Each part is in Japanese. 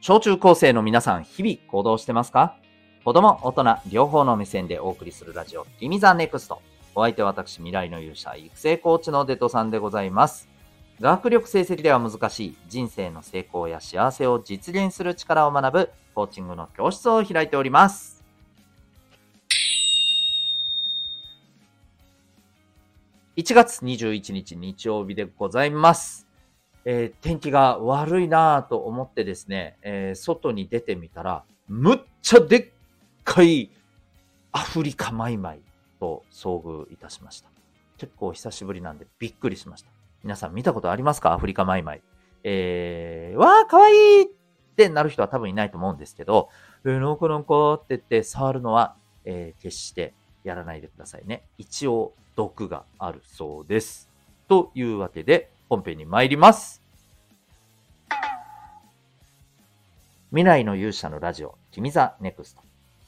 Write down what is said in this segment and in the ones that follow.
小中高生の皆さん、日々行動してますか？子供、大人、両方の目線でお送りするラジオ、君ザネクスト。お相手は私、未来の勇者、育成コーチのデトさんでございます。学力成績では難しい人生の成功や幸せを実現する力を学ぶコーチングの教室を開いております。1月21日日曜日でございます。えー、天気が悪いなぁと思ってですね、えー、外に出てみたら、むっちゃでっかいアフリカマイマイと遭遇いたしました。結構久しぶりなんでびっくりしました。皆さん見たことありますか？アフリカマイマイ。えー、わー、かわいいってなる人は多分いないと思うんですけど、えー、のこのこって言って触るのは、えー、決してやらないでくださいね。一応毒があるそうです。というわけで、本編に参ります。未来の勇者のラジオ、君ザネクスト。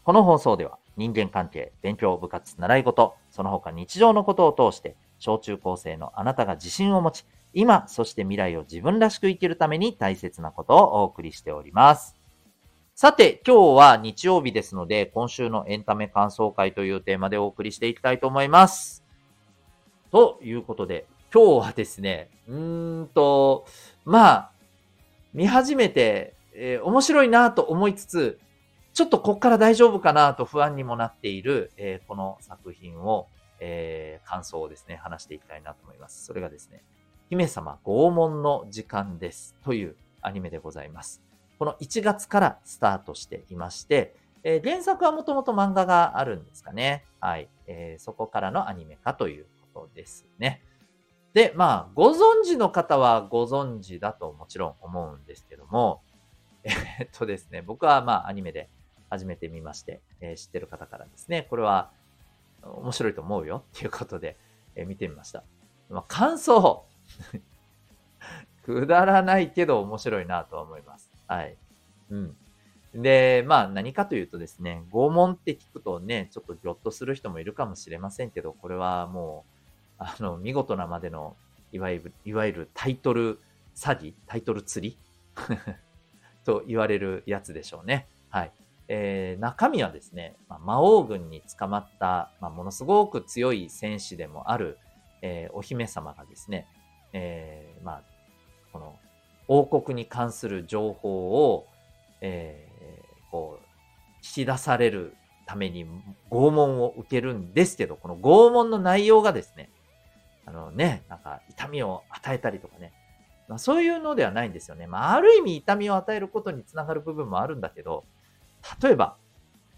この放送では人間関係、勉強、部活、習い事、その他日常のことを通して、小中高生のあなたが自信を持ち、今、そして未来を自分らしく生きるために大切なことをお送りしております。さて、今日は日曜日ですので、今週のエンタメ感想回というテーマでお送りしていきたいと思います。ということで、今日はですね、うーんと、まあ、見始めてえー、面白いなと思いつつ、ちょっとこっから大丈夫かなと不安にもなっている、えー、この作品を、えー、感想をですね、話していきたいなと思います。それがですね、姫様拷問の時間ですというアニメでございます。この1月からスタートしていまして、えー、原作はもともと漫画があるんですかね。はい、えー。そこからのアニメ化ということですね。で、まあ、ご存知の方はご存知だともちろん思うんですけども、えっとですね、僕はまあアニメで初めて見まして、えー、知ってる方からですね、これは面白いと思うよっていうことで、えー、見てみました。まあ、感想 くだらないけど面白いなとは思います。はい。うん。で、まあ何かというとですね、拷問って聞くとね、ちょっとギョッとする人もいるかもしれませんけど、これはもう、あの、見事なまでの、いわゆる、いわゆるタイトル詐欺、タイトル釣り？と言われるやつでしょうね。はい。えー、中身はですね、まあ、魔王軍に捕まった、まあ、ものすごく強い戦士でもある、えー、お姫様がですね、えー、まあ、この王国に関する情報を、えー、こう、引き出されるために拷問を受けるんですけど、この拷問の内容がですね、あのね、なんか痛みを与えたりとかね、まあ、そういうのではないんですよね。まあ、ある意味痛みを与えることにつながる部分もあるんだけど、例えば、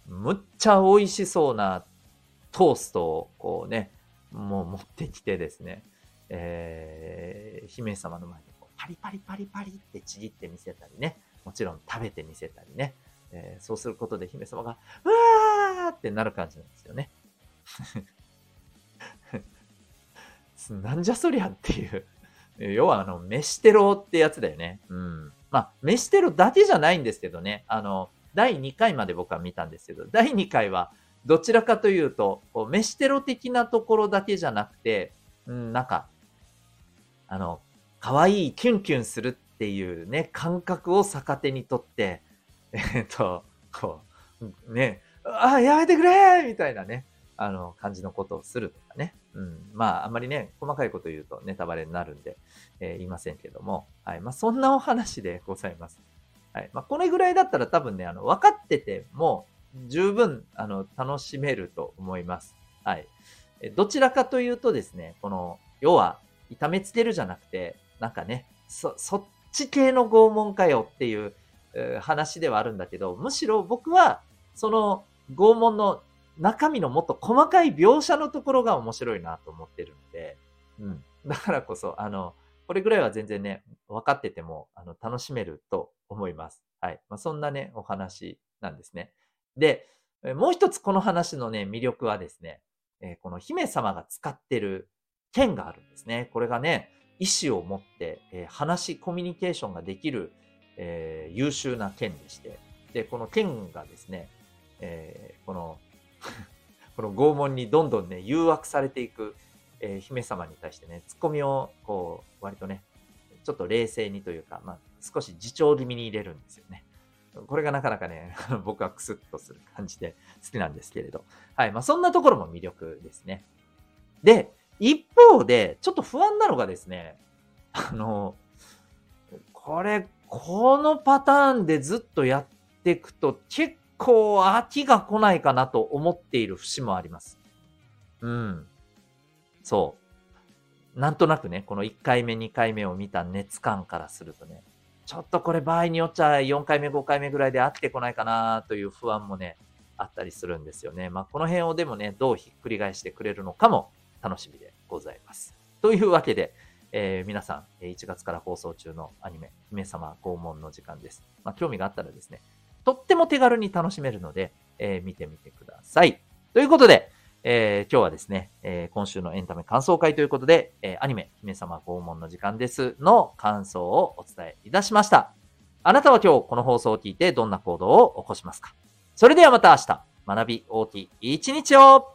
むっちゃ美味しそうなトーストをこうね、もう持ってきてですね、えー、姫様の前でこうパリパリパリパリってちぎってみせたりね、もちろん食べてみせたりね、えー、そうすることで姫様が、うわーってなる感じなんですよね。なんじゃそりゃっていう要はあの、飯テロってやつだよね。うん。まあ、飯テロだけじゃないんですけどね。あの、第2回まで僕は見たんですけど、第2回はどちらかというと、こう飯テロ的なところだけじゃなくて、うん、なんか、あの、可愛いキュンキュンするっていうね、感覚を逆手にとって、えっと、こう、ね、ああ、やめてくれみたいなね、あの、感じのことをするとかね。うん。まあ、あんまりね、細かいこと言うとネタバレになるんで、えー、言いませんけども。はい。まあ、そんなお話でございます。はい。まあ、これぐらいだったら多分ね、あの、分かってても、十分、あの、楽しめると思います。はい。どちらかというとですね、この、要は、痛めつけるじゃなくて、なんかね、そ、そっち系の拷問かよっていう、話ではあるんだけど、むしろ僕は、その拷問の中身のもっと細かい描写のところが面白いなと思ってるので、うん。だからこそ、あの、これぐらいは全然ね、分かってても、あの、楽しめると思います。はい。まあ、そんなね、お話なんですね。で、もう一つこの話のね、魅力はですね、え、この姫様が使ってる剣があるんですね。これがね、意志を持って、えー、話、コミュニケーションができる、えー、優秀な剣でして、で、この剣がですね、えこのこの拷問にどんどんね、誘惑されていく、えー、姫様に対してね、ツッコミを、こう、割とね、ちょっと冷静にというか、まあ、少し自重気味に入れるんですよね。これがなかなかね、僕はクスッとする感じで好きなんですけれど。はい。まあ、そんなところも魅力ですね。で、一方で、ちょっと不安なのがですね、あの、これ、このパターンでずっとやっていくと結構飽きが来ないかなと思っている節もあります。うん。そう。なんとなくね、この1回目、2回目を見た熱感からするとね、ちょっとこれ場合によっちゃ4回目、5回目ぐらいで合ってこないかなという不安もね、あったりするんですよね。まあ、この辺をでもね、どうひっくり返してくれるのかも楽しみでございます。というわけで、えー、皆さん、1月から放送中のアニメ、姫様拷問の時間です。まあ、興味があったらですね、とっても手軽に楽しめるので、えー、見てみてください。ということで、えー、今日はですね、えー、今週のエンタメ感想会ということで、えー、アニメ、姫様拷問の時間ですの感想をお伝えいたしました。あなたは今日この放送を聞いてどんな行動を起こしますか？それではまた明日、学び大きい一日を